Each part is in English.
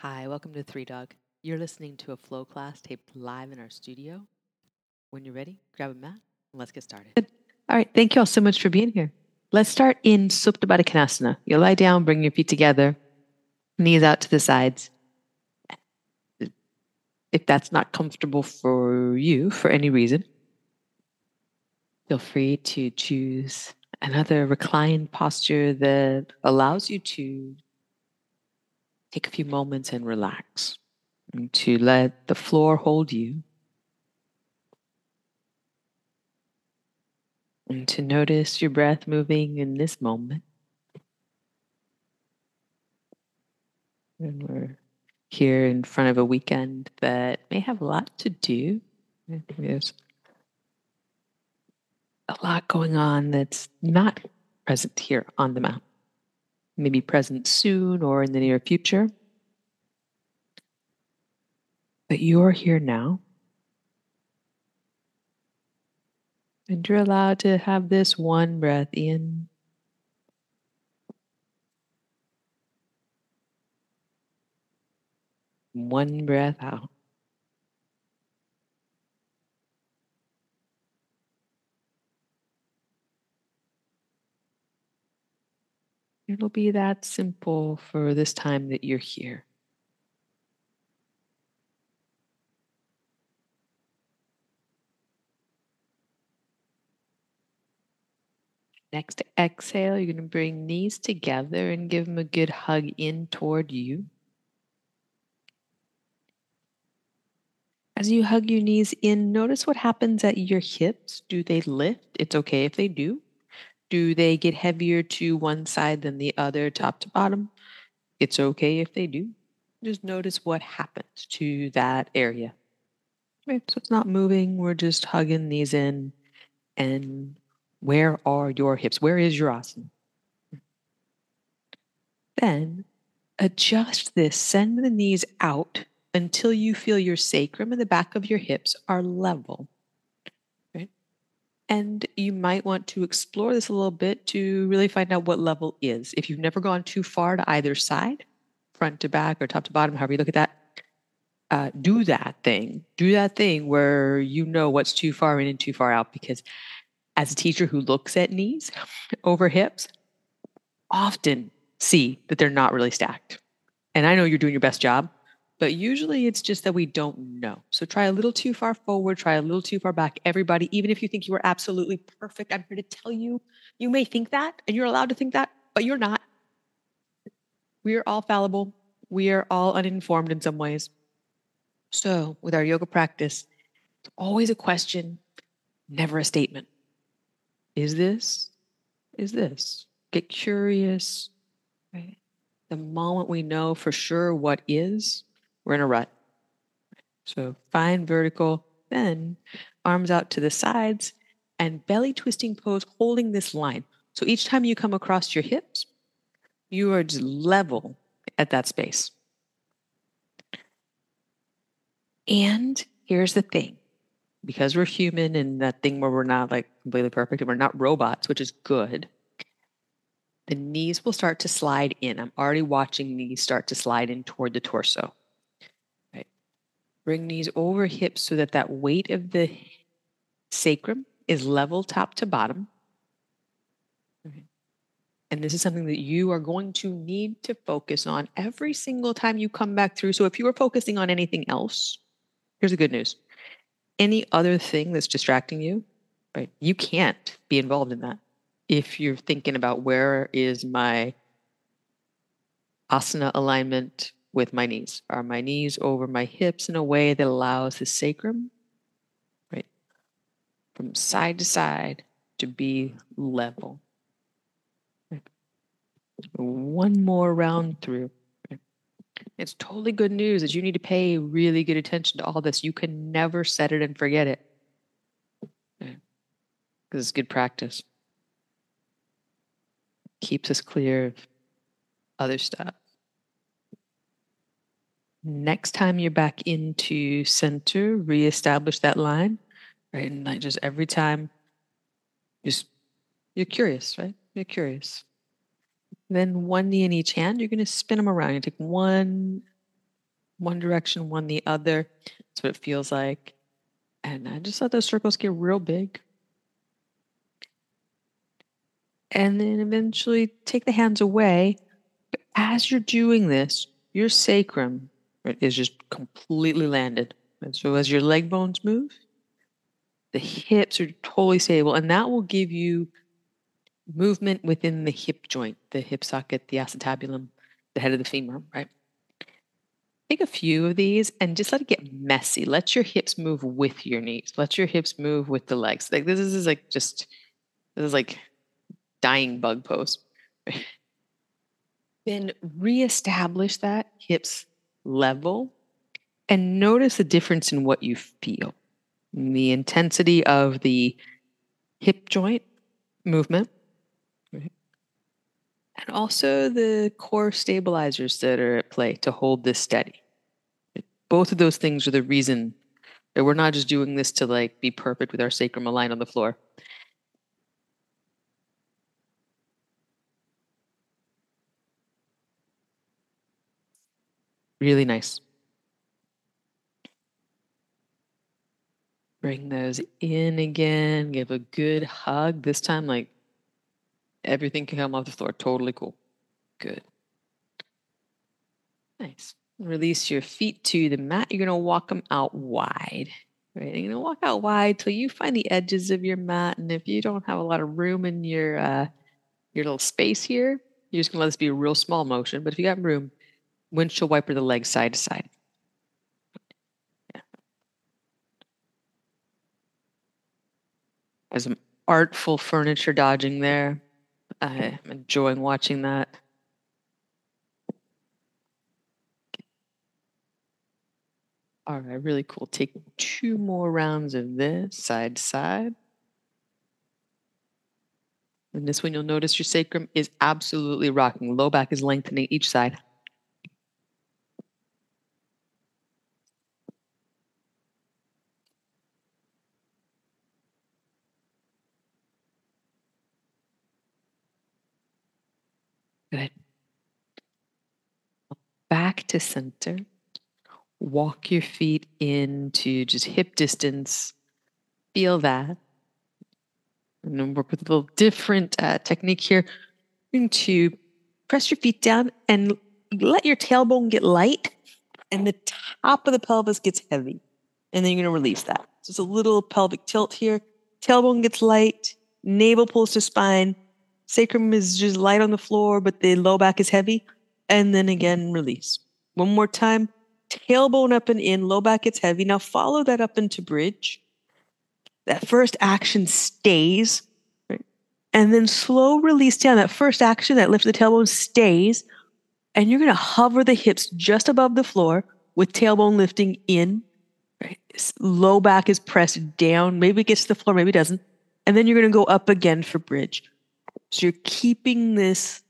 Hi, welcome to Three Dog. You're listening to a flow class taped live in our studio. When you're ready, grab a mat and let's get started. All right, thank you all so much for being here. Let's start in Supta Baddha Konasana. You'll lie down, bring your feet together, knees out to the sides. If that's not comfortable for you for any reason, feel free to choose another reclined posture that allows you to take a few moments and relax, and to let the floor hold you, and to notice your breath moving in this moment. And we're here in front of a weekend that may have a lot to do. There's a lot going on that's not present here on the map. Maybe present soon or in the near future. But you're here now. And you're allowed to have this one breath in. One breath out. It'll be that simple for this time that you're here. Next exhale, you're going to bring knees together and give them a good hug in toward you. As you hug your knees in, notice what happens at your hips. Do they lift? It's okay if they do. Do they get heavier to one side than the other, top to bottom? It's okay if they do. Just notice what happens to that area. Right, so it's not moving. We're just hugging these in. And where are your hips? Where is your asana? Then adjust this. Send the knees out until you feel your sacrum and the back of your hips are level. And you might want to explore this a little bit to really find out what level is. If you've never gone too far to either side, front to back or top to bottom, however you look at that, uh, do that thing. Do that thing where you know what's too far in and too far out. Because as a teacher who looks at knees over hips, often see that they're not really stacked. And I know you're doing your best job, but usually it's just that we don't know. So try a little too far forward, try a little too far back. Everybody, even if you think you are absolutely perfect, I'm here to tell you, you may think that and you're allowed to think that, but you're not. We are all fallible. We are all uninformed in some ways. So with our yoga practice, it's always a question, never a statement. Is this? Is this? Get curious. Right? The moment we know for sure what is, we're in a rut. So find vertical, then arms out to the sides and belly twisting pose holding this line. So each time you come across your hips, you are just level at that space. And here's the thing because we're human and that thing where we're not like completely perfect and we're not robots, which is good, the knees will start to slide in. I'm already watching knees start to slide in toward the torso. Bring knees over hips so that that weight of the sacrum is level top to bottom. And this is something that you are going to need to focus on every single time you come back through. So if you are focusing on anything else, here's the good news. Any other thing that's distracting you, right? You can't be involved in that. If you're thinking about where is my asana alignment with my knees. Are my knees over my hips in a way that allows the sacrum, right, from side to side to be level. One more round through. It's totally good news that you need to pay really good attention to all this. You can never set it and forget it. Because it's good practice. Keeps us clear of other stuff. Next time you're back into center, reestablish that line, right? And like just every time, just you're curious, right? You're curious. Then one knee in each hand, you're going to spin them around. You take one one direction, one the other. That's what it feels like. And I just let those circles get real big. And then eventually take the hands away. But as you're doing this, your sacrum right, is just completely landed. And so as your leg bones move, the hips are totally stable, and that will give you movement within the hip joint, the hip socket, the acetabulum, the head of the femur, right? Take a few of these and just let it get messy. Let your hips move with your knees. Let your hips move with the legs. Like this is like just this is like dying bug pose. then reestablish that hips level and notice the difference in what you feel. The intensity of the hip joint movement and also the core stabilizers that are at play to hold this steady. Both of those things are the reason that we're not just doing this to like be perfect with our sacrum aligned on the floor. Really nice. Bring those in again. Give a good hug. This time, like Everything can come off the floor. Totally cool. Good. Nice. Release your feet to the mat. You're going to walk them out wide. Right? You're going to walk out wide till you find the edges of your mat. And if you don't have a lot of room in your uh, your little space here, you're just going to let this be a real small motion. But if you got room, windshield wiper the legs side to side. Yeah. There's some artful furniture dodging there. I'm enjoying watching that. All right, really cool. Take two more rounds of this side to side. And this one, you'll notice your sacrum is absolutely rocking. Low back is lengthening each side. Good. Back to center. Walk your feet into just hip distance. Feel that. And then work with a little different uh, technique here. To press your feet down and let your tailbone get light, and the top of the pelvis gets heavy. And then you're going to release that. So it's a little pelvic tilt here. Tailbone gets light, navel pulls to spine, Sacrum is just light on the floor, but the low back is heavy. And then again, release. One more time. Tailbone up and in, low back gets heavy. Now follow that up into bridge. That first action stays. And then slow release down. That first action, that lift the tailbone stays. And you're going to hover the hips just above the floor with tailbone lifting in. Right? Low back is pressed down. Maybe it gets to the floor, maybe it doesn't. And then you're going to go up again for bridge. So you're keeping this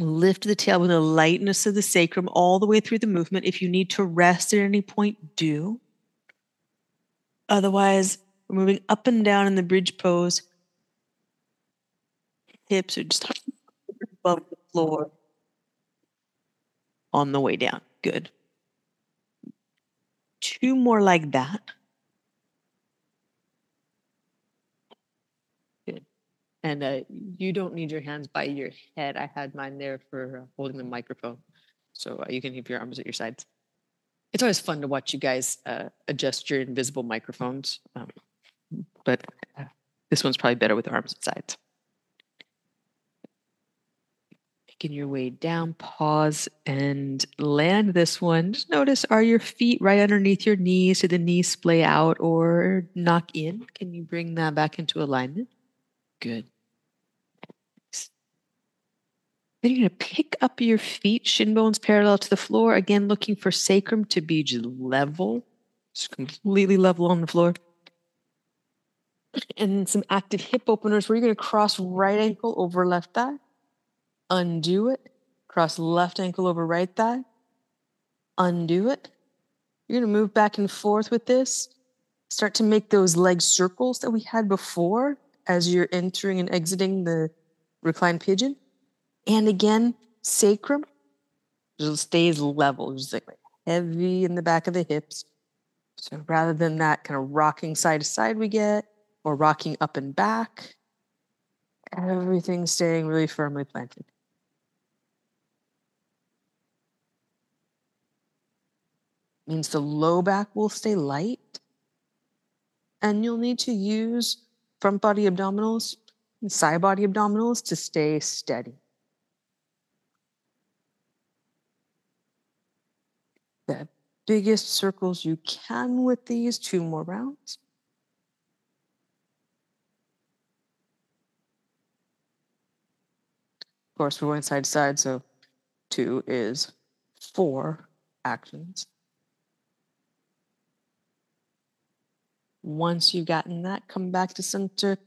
lift the tail with the lightness of the sacrum all the way through the movement. If you need to rest at any point, do. Otherwise, we're moving up and down in the bridge pose. Hips are just above the floor on the way down. Good. Two more like that. And uh, you don't need your hands by your head. I had mine there for holding the microphone. So uh, you can keep your arms at your sides. It's always fun to watch you guys uh, adjust your invisible microphones. Um, but uh, this one's probably better with arms at sides. Making your way down, pause and land this one. Just notice are your feet right underneath your knees? Did the knees splay out or knock in? Can you bring that back into alignment? Good. Then you're going to pick up your feet, shin bones parallel to the floor. Again, looking for sacrum to be just level, just completely level on the floor. And some active hip openers where you're going to cross right ankle over left thigh, undo it, cross left ankle over right thigh, undo it. You're going to move back and forth with this. Start to make those leg circles that we had before as you're entering and exiting the reclined pigeon. And again, sacrum, just stays level, just like heavy in the back of the hips. So rather than that kind of rocking side to side we get, or rocking up and back, everything's staying really firmly planted. Means the low back will stay light. And you'll need to use front body abdominals and side body abdominals to stay steady. The biggest circles you can with these, two more rounds. Of course, we're going side to side, so two is four actions. Once you've gotten that, come back to center,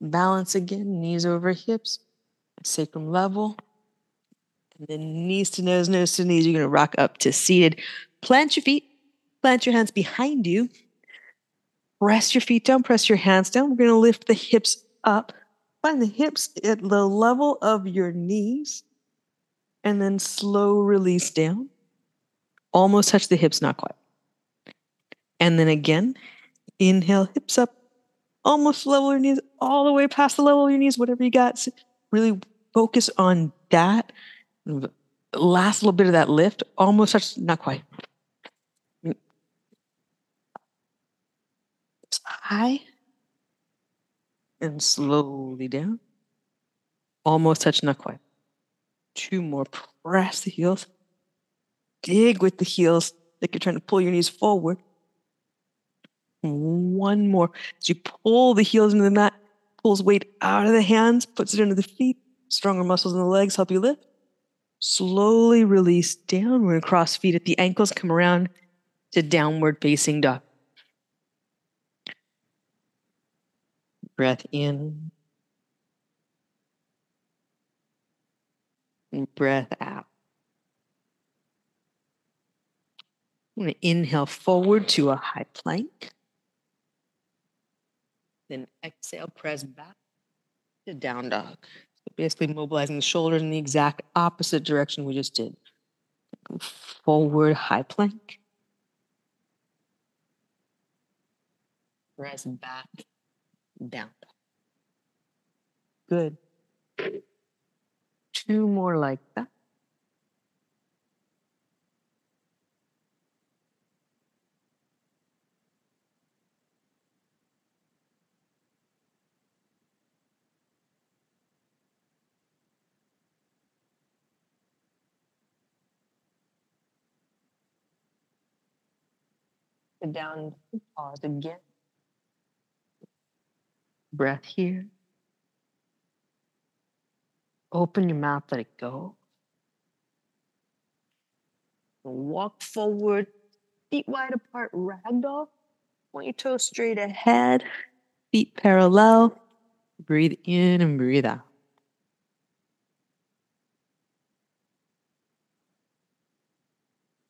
balance again, knees over hips, sacrum level. And then knees to nose, nose to knees. You're going to rock up to seated. Plant your feet, plant your hands behind you. Press your feet down, press your hands down. We're going to lift the hips up. Find the hips at the level of your knees. And then slow release down. Almost touch the hips, not quite. And then again, Inhale, hips up, almost level your knees, all the way past the level of your knees, whatever you got. Really focus on that. Last little bit of that lift, almost touch, not quite. High and slowly down. Almost touch, not quite. Two more. Press the heels. Dig with the heels like you're trying to pull your knees forward. One more. As you pull the heels into the mat, pulls weight out of the hands, puts it into the feet. Stronger muscles in the legs help you lift. Slowly release down. We're going cross feet at the ankles, come around to downward facing dog. Breath in. And breath out. I'm going to inhale forward to a high plank. Then exhale, press back to down dog. So basically mobilizing the shoulders in the exact opposite direction we just did. Forward high plank. Press back, down. Good. Two more like that. down, pause again. Breath here. Open your mouth, let it go. Walk forward, feet wide apart, ragdoll. Point your toes straight ahead, feet parallel. Breathe in and breathe out.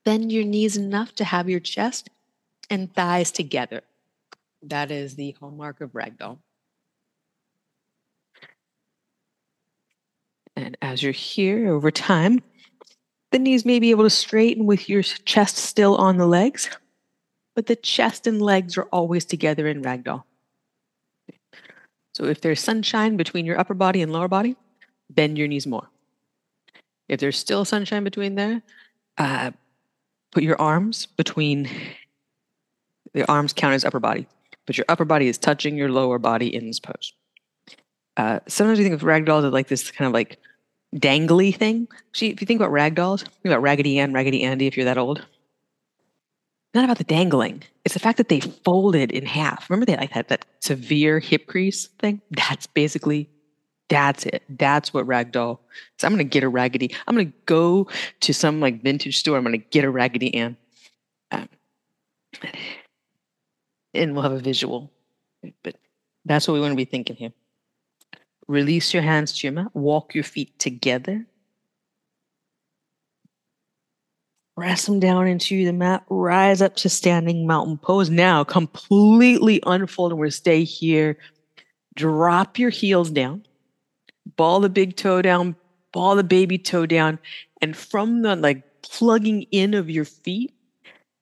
Bend your knees enough to have your chest and thighs together. That is the hallmark of ragdoll. And as you're here over time, the knees may be able to straighten with your chest still on the legs, but the chest and legs are always together in ragdoll. So if there's sunshine between your upper body and lower body, bend your knees more. If there's still sunshine between there, uh, put your arms between the arms count as upper body, but your upper body is touching your lower body in this pose. Uh, sometimes we think of ragdolls as like this kind of like dangly thing. See, if you think about rag dolls, think about Raggedy Ann, Raggedy Andy, if you're that old. Not about the dangling. It's the fact that they folded in half. Remember they like had that severe hip crease thing? That's basically, that's it. That's what ragdoll. So I'm gonna get a raggedy. I'm gonna go to some like vintage store. I'm gonna get a Raggedy Ann. Um, and we'll have a visual. But that's what we want to be thinking here. Release your hands to your mat, walk your feet together. Press them down into the mat, rise up to standing mountain pose. Now, completely unfold and we're stay here. Drop your heels down, ball the big toe down, ball the baby toe down, and from the like plugging in of your feet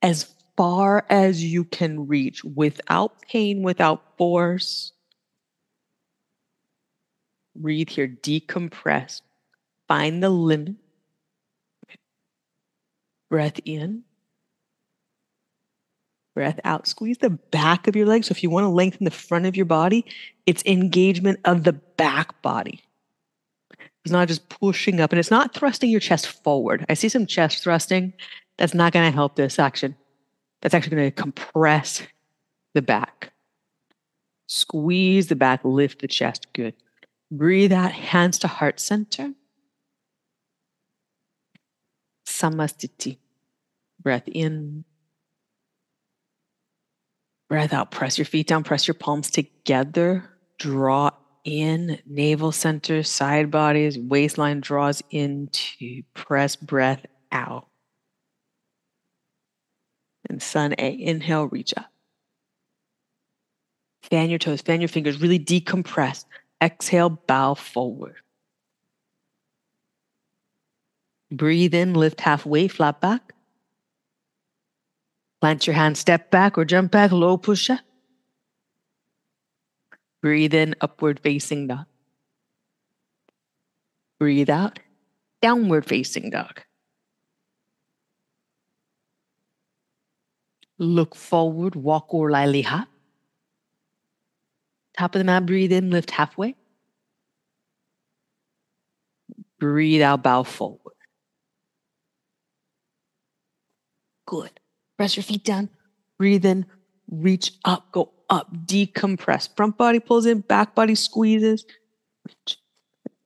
as far as you can reach without pain, without force. Breathe here, decompress. Find the limit. Breath in. Breath out. Squeeze the back of your leg. So if you want to lengthen the front of your body, it's engagement of the back body. It's not just pushing up and it's not thrusting your chest forward. I see some chest thrusting. That's not going to help this action. That's actually going to compress the back. Squeeze the back, lift the chest. Good. Breathe out, hands to heart center. Samastiti. Breath in. Breath out. Press your feet down, press your palms together. Draw in, navel center, side bodies, waistline draws into press breath out. And sun A, inhale, reach up. Fan your toes, fan your fingers, really decompress. Exhale, bow forward. Breathe in, lift halfway, flat back. Plant your hand, step back or jump back, low push up. Breathe in, upward facing dog. Breathe out, downward facing dog. Look forward, walk or lily hop. Top of the mat, breathe in, lift halfway. Breathe out, bow forward. Good. Press your feet down. Breathe in, reach up, go up, decompress. Front body pulls in, back body squeezes. Reach.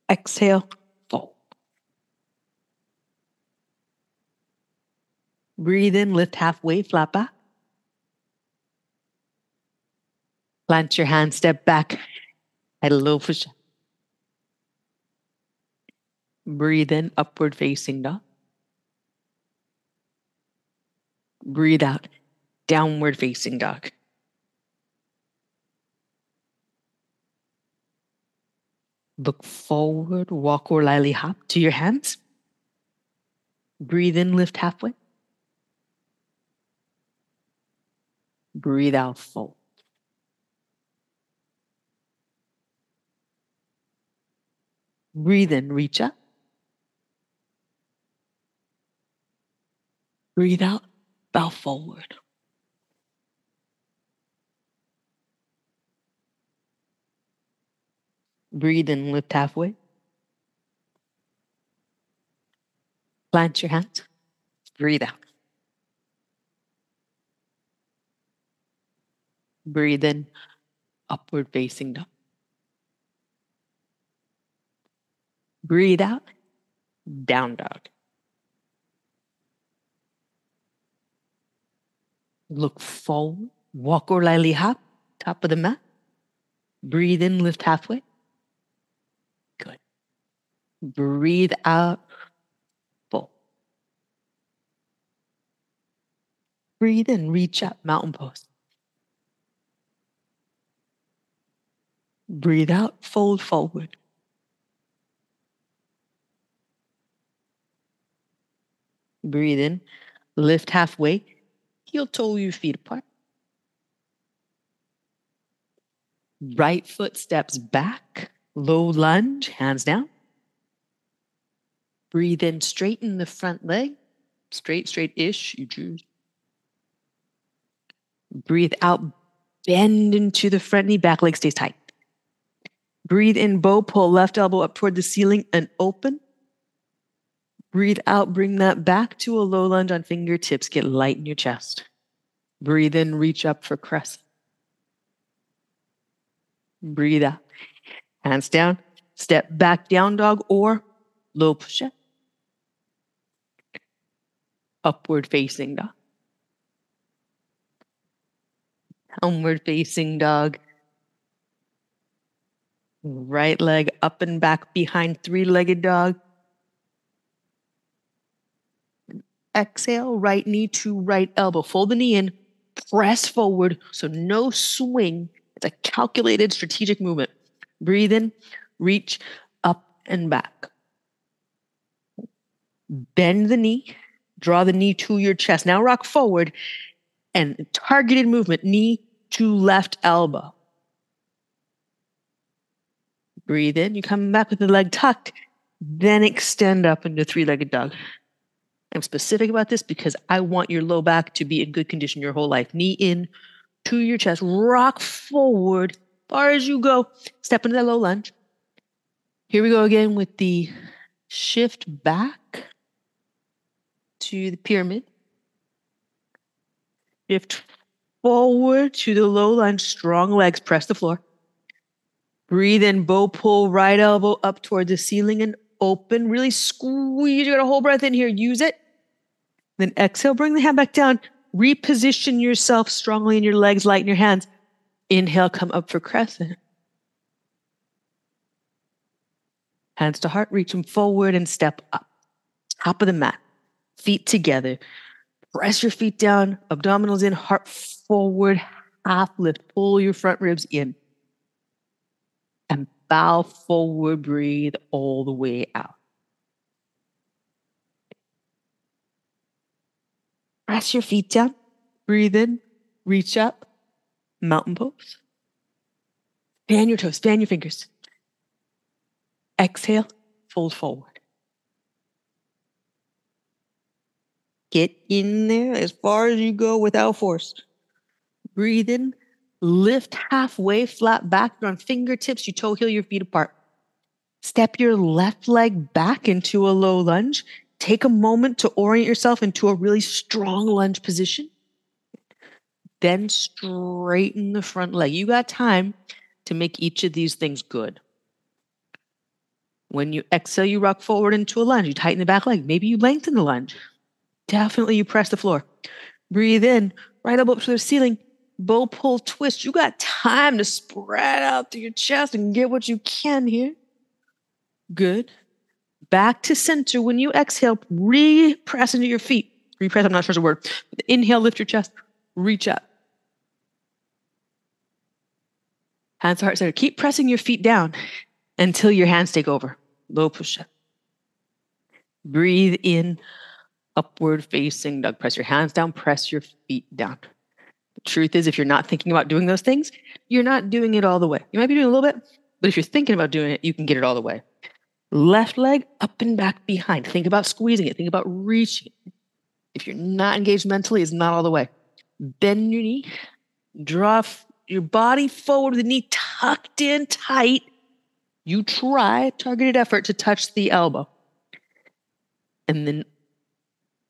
Exhale, fold. Breathe in, lift halfway, flat back. Plant your hand, step back. Head a little push. Breathe in, upward facing dog. Breathe out, downward facing dog. Look forward, walk or lily hop to your hands. Breathe in, lift halfway. Breathe out, fold. Breathe in, reach up. Breathe out, bow forward. Breathe in, lift halfway. Plant your hands. Breathe out. Breathe in, upward facing dog. Breathe out, down dog. Look forward, walk or lightly hop, top of the mat. Breathe in, lift halfway. Good. Breathe out, full. Breathe in, reach up, mountain pose. Breathe out, fold forward. Breathe in, lift halfway, heel toe your feet apart. Right foot steps back, low lunge, hands down. Breathe in, straighten the front leg, straight, straight ish, you choose. Breathe out, bend into the front knee, back leg stays tight. Breathe in, bow pull, left elbow up toward the ceiling and open. Breathe out, bring that back to a low lunge on fingertips. Get light in your chest. Breathe in, reach up for crescent. Breathe out. Hands down. Step back, down dog or low push up. Upward facing dog. Downward facing dog. Right leg up and back behind three legged dog. Exhale, right knee to right elbow. Fold the knee in, press forward. So no swing. It's a calculated strategic movement. Breathe in, reach up and back. Bend the knee, Draw the knee to your chest. Now rock forward and targeted movement, knee to left elbow. Breathe in. You come back with the leg tucked, then extend up into three legged dog. I'm specific about this because I want your low back to be in good condition your whole life. Knee in to your chest, rock forward, far as you go. Step into that low lunge. Here we go again with the shift back to the pyramid. Shift forward to the low lunge, strong legs, press the floor. Breathe in, bow pull, right elbow up toward the ceiling and open. Really squeeze. You got a whole breath in here. Use it. Then exhale, bring the hand back down. Reposition yourself strongly in your legs, lighten your hands. Inhale, come up for crescent. Hands to heart, reach them forward and step up. Top of the mat, feet together. Press your feet down, abdominals in, heart forward, half lift. Pull your front ribs in. And bow forward, breathe all the way out. Press your feet down, breathe in, reach up, mountain pose. Fan your toes, fan your fingers. Exhale, fold forward. Get in there as far as you go without force. Breathe in, lift halfway, flat back. You're on fingertips, you toe heel your feet apart. Step your left leg back into a low lunge. Take a moment to orient yourself into a really strong lunge position. Then straighten the front leg. You got time to make each of these things good. When you exhale, you rock forward into a lunge. You tighten the back leg. Maybe you lengthen the lunge. Definitely you press the floor. Breathe in, right elbow up to the ceiling. Bow pull twist. You got time to spread out through your chest and get what you can here. Good. Back to center. When you exhale, repress into your feet. Repress, I'm not sure it's a word. Inhale, lift your chest, reach up. Hands to heart center. Keep pressing your feet down until your hands take over low push up. Breathe in, upward facing dog. Press your hands down, press your feet down. The truth is, if you're not thinking about doing those things, you're not doing it all the way. You might be doing a little bit, but if you're thinking about doing it, you can get it all the way. Left leg up and back behind. Think about squeezing it, think about reaching. If you're not engaged mentally, it's not all the way. Bend your knee, draw your body forward, the knee tucked in tight you try targeted effort to touch the elbow. And then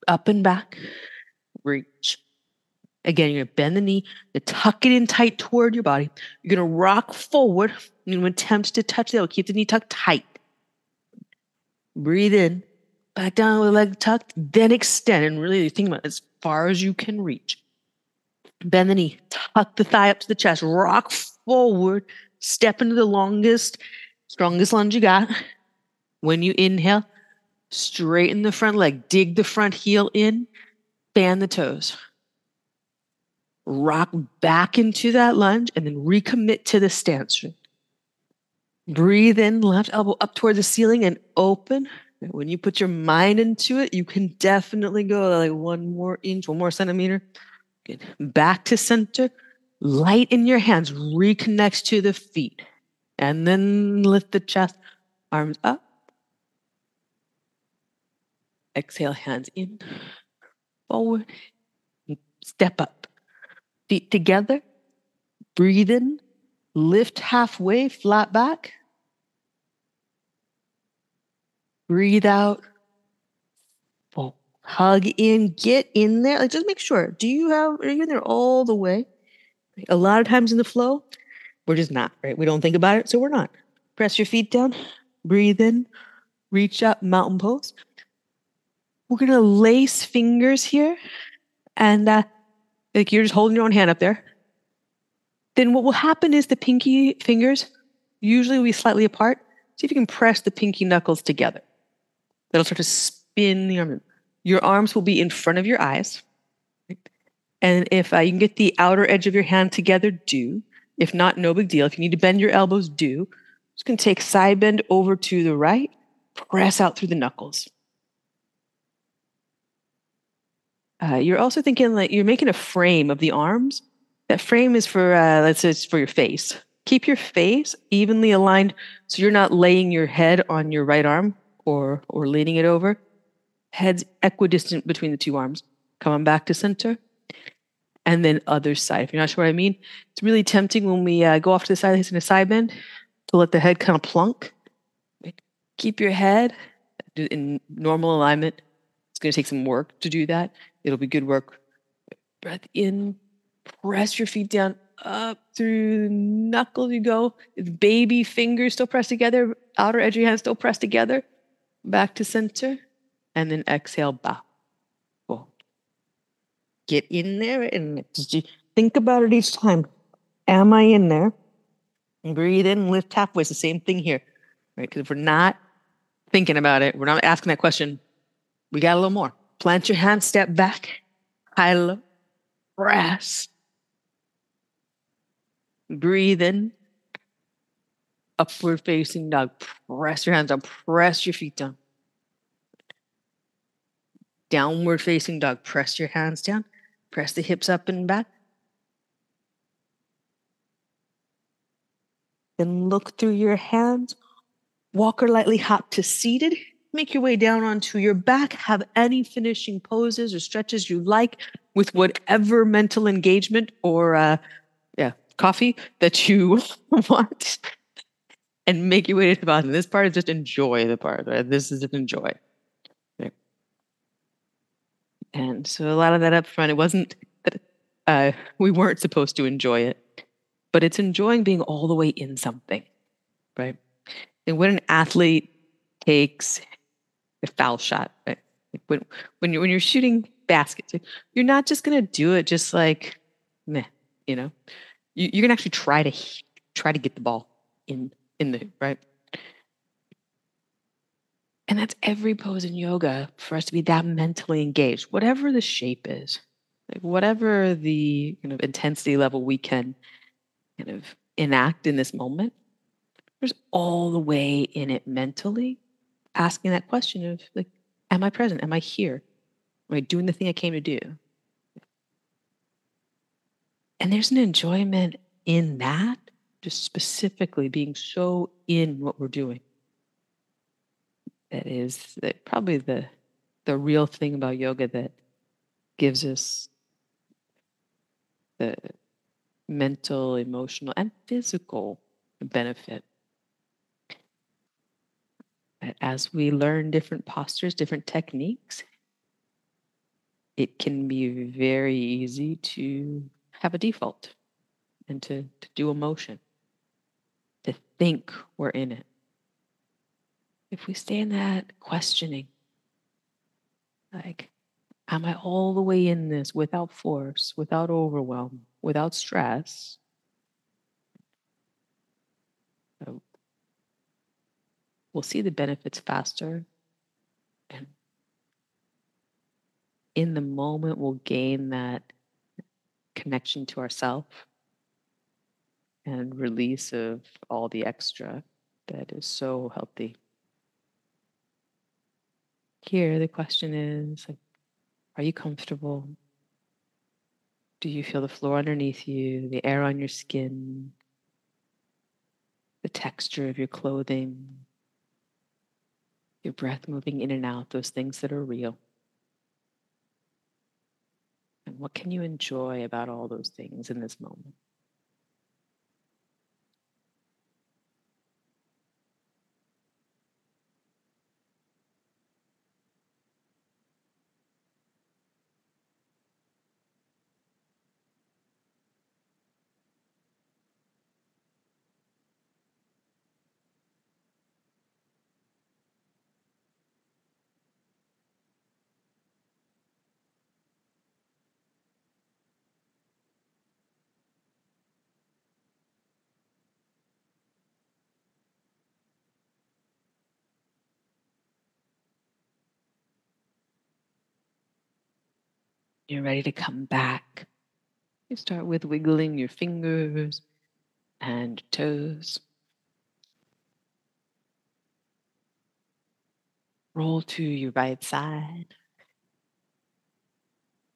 up and back, reach. Again, you're gonna bend the knee, you tuck it in tight toward your body. You're gonna rock forward. You're gonna attempt to touch the elbow. Keep the knee tucked tight. Breathe in, back down with the leg tucked, then extend. And really think about it, as far as you can reach. Bend the knee, tuck the thigh up to the chest, rock forward, step into the longest Strongest lunge you got. When you inhale, straighten the front leg, dig the front heel in, fan the toes. Rock back into that lunge and then recommit to the stance. Breathe in, left elbow up toward the ceiling and open. When you put your mind into it, you can definitely go like one more inch, one more centimeter. Good. Back to center, light in your hands, reconnect to the feet. And then lift the chest, arms up. Exhale, hands in, forward, step up. Feet together, breathe in, lift halfway, flat back. Breathe out, hug in, get in there. Like just make sure. Do you have, are you in there all the way? A lot of times in the flow, we're just not, right? We don't think about it, so we're not. Press your feet down, breathe in, reach up, mountain pose. We're gonna lace fingers here, and uh, like you're just holding your own hand up there. Then what will happen is the pinky fingers usually will be slightly apart. See if you can press the pinky knuckles together. That'll start to spin the arm. Your arms will be in front of your eyes. And if uh, you can get the outer edge of your hand together, do. If not, no big deal. If you need to bend your elbows, do. Just to take side bend over to the right, press out through the knuckles. Uh, you're also thinking like you're making a frame of the arms. That frame is for uh, let's say it's for your face. Keep your face evenly aligned so you're not laying your head on your right arm or or leaning it over. Head's equidistant between the two arms. Coming back to center. And then other side. If you're not sure what I mean, it's really tempting when we uh, go off to the side, in a side bend, to let the head kind of plunk. Keep your head in normal alignment. It's going to take some work to do that. It'll be good work. Breath in, press your feet down up through the knuckles. You go. Baby fingers still pressed together. Outer edge of your hand still pressed together. Back to center. And then exhale, bow. Cool. Get in there and think about it each time. Am I in there? breathe in, lift halfway. It's the same thing here, right? Because if we're not thinking about it, we're not asking that question, we got a little more. Plant your hand, step back, high low, press. Breathe in, upward facing dog. Press your hands down, press your feet down. Downward facing dog. Press your hands down, press the hips up and back. Then look through your hands. Walk or lightly hop to seated. Make your way down onto your back. Have any finishing poses or stretches you like with whatever mental engagement or, uh, coffee that you want. And make your way to the bottom. This part is just enjoy the part. Right? This is just enjoy. Okay. And so a lot of that up front, it wasn't that uh, we weren't supposed to enjoy it but it's enjoying being all the way in something, right? And when an athlete takes a foul shot, right? when when you're when you're shooting baskets, you're not just gonna do it just like meh, you know. You, you're gonna actually try to try to get the ball in in the right. And that's every pose in yoga for us to be that mentally engaged, whatever the shape is, like whatever the kind of intensity level we can kind of enact in this moment, there's all the way in it mentally, asking that question of like, am I present? Am I here? Am I doing the thing I came to do? And there's an enjoyment in that, just specifically being so in what we're doing. That is that probably the the real thing about yoga that gives us the mental, emotional, and physical benefit. As we learn different postures, different techniques, it can be very easy to have a default and to, to do a motion, to think we're in it. If we stay in that questioning, like, am I all the way in this without force, without overwhelm? without stress. We'll see the benefits faster. And in the moment, we'll gain that connection to ourself and release of all the extra that is so healthy. Here, the question is are you comfortable? Do you feel the floor underneath you, the air on your skin, the texture of your clothing, your breath moving in and out, those things that are real? And what can you enjoy about all those things in this moment? You're ready to come back. You start with wiggling your fingers and toes. Roll to your right side.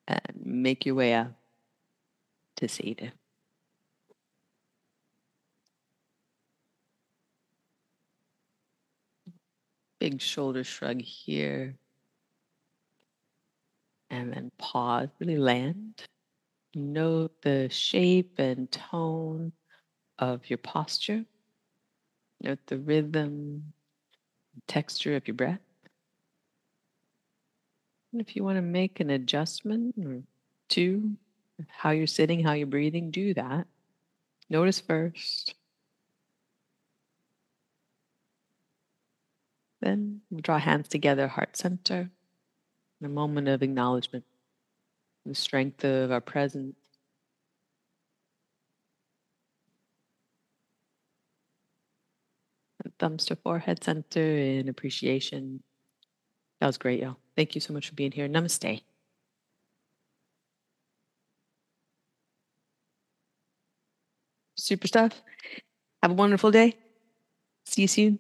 And make your way up to seated. Big shoulder shrug here. And then pause, really land. Note the shape and tone of your posture. Note the rhythm, texture of your breath. And if you want to make an adjustment or two, how you're sitting, how you're breathing, do that. Notice first. Then draw hands together, heart center, a moment of acknowledgement, the strength of our presence. Thumbs to forehead center in appreciation. That was great, y'all. Thank you so much for being here. Namaste. Super stuff. Have a wonderful day. See you soon.